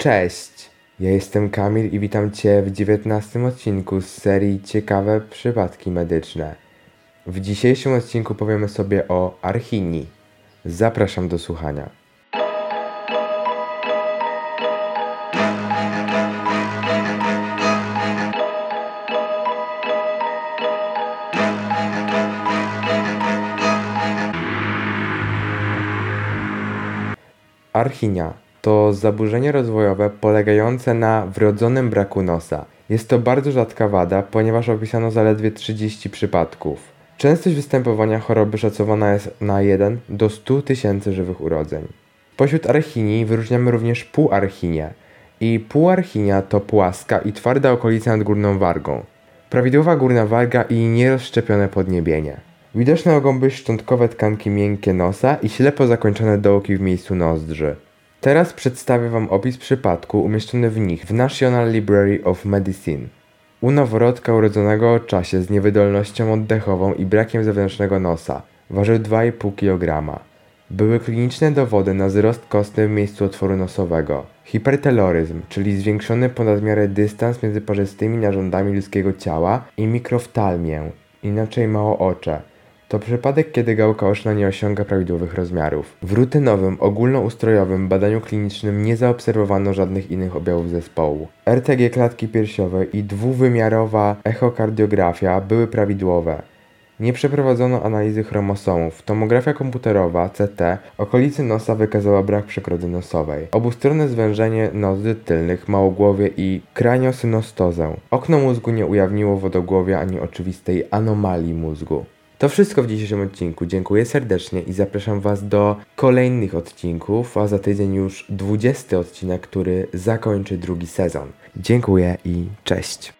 Cześć! Ja jestem Kamil i witam Cię w 19 odcinku z serii Ciekawe przypadki medyczne. W dzisiejszym odcinku powiemy sobie o archinii. Zapraszam do słuchania. Archinia to zaburzenie rozwojowe polegające na wrodzonym braku nosa. Jest to bardzo rzadka wada, ponieważ opisano zaledwie 30 przypadków. Częstość występowania choroby szacowana jest na 1 do 100 tysięcy żywych urodzeń. Pośród archinii wyróżniamy również półarchinię. I półarchinia to płaska i twarda okolica nad górną wargą. Prawidłowa górna warga i nierozszczepione podniebienie. Widoczne mogą być szczątkowe tkanki miękkie nosa i ślepo zakończone dołki w miejscu nozdrzy. Teraz przedstawię Wam opis przypadku umieszczony w nich w National Library of Medicine. U noworodka urodzonego o czasie z niewydolnością oddechową i brakiem zewnętrznego nosa. Ważył 2,5 kg. Były kliniczne dowody na wzrost kostny w miejscu otworu nosowego. Hiperteloryzm, czyli zwiększony ponad miarę dystans między parzystymi narządami ludzkiego ciała i mikroftalmię, inaczej małoocze. To przypadek, kiedy gałka oczna nie osiąga prawidłowych rozmiarów. W rutynowym, ogólnoustrojowym badaniu klinicznym nie zaobserwowano żadnych innych objawów zespołu. RTG klatki piersiowej i dwuwymiarowa echokardiografia były prawidłowe. Nie przeprowadzono analizy chromosomów. Tomografia komputerowa CT okolicy nosa wykazała brak przekrody nosowej. Obustronne zwężenie nozdrzy tylnych, małogłowie i kraniosynostozę. Okno mózgu nie ujawniło wodogłowia ani oczywistej anomalii mózgu. To wszystko w dzisiejszym odcinku. Dziękuję serdecznie i zapraszam Was do kolejnych odcinków, a za tydzień już 20 odcinek, który zakończy drugi sezon. Dziękuję i cześć.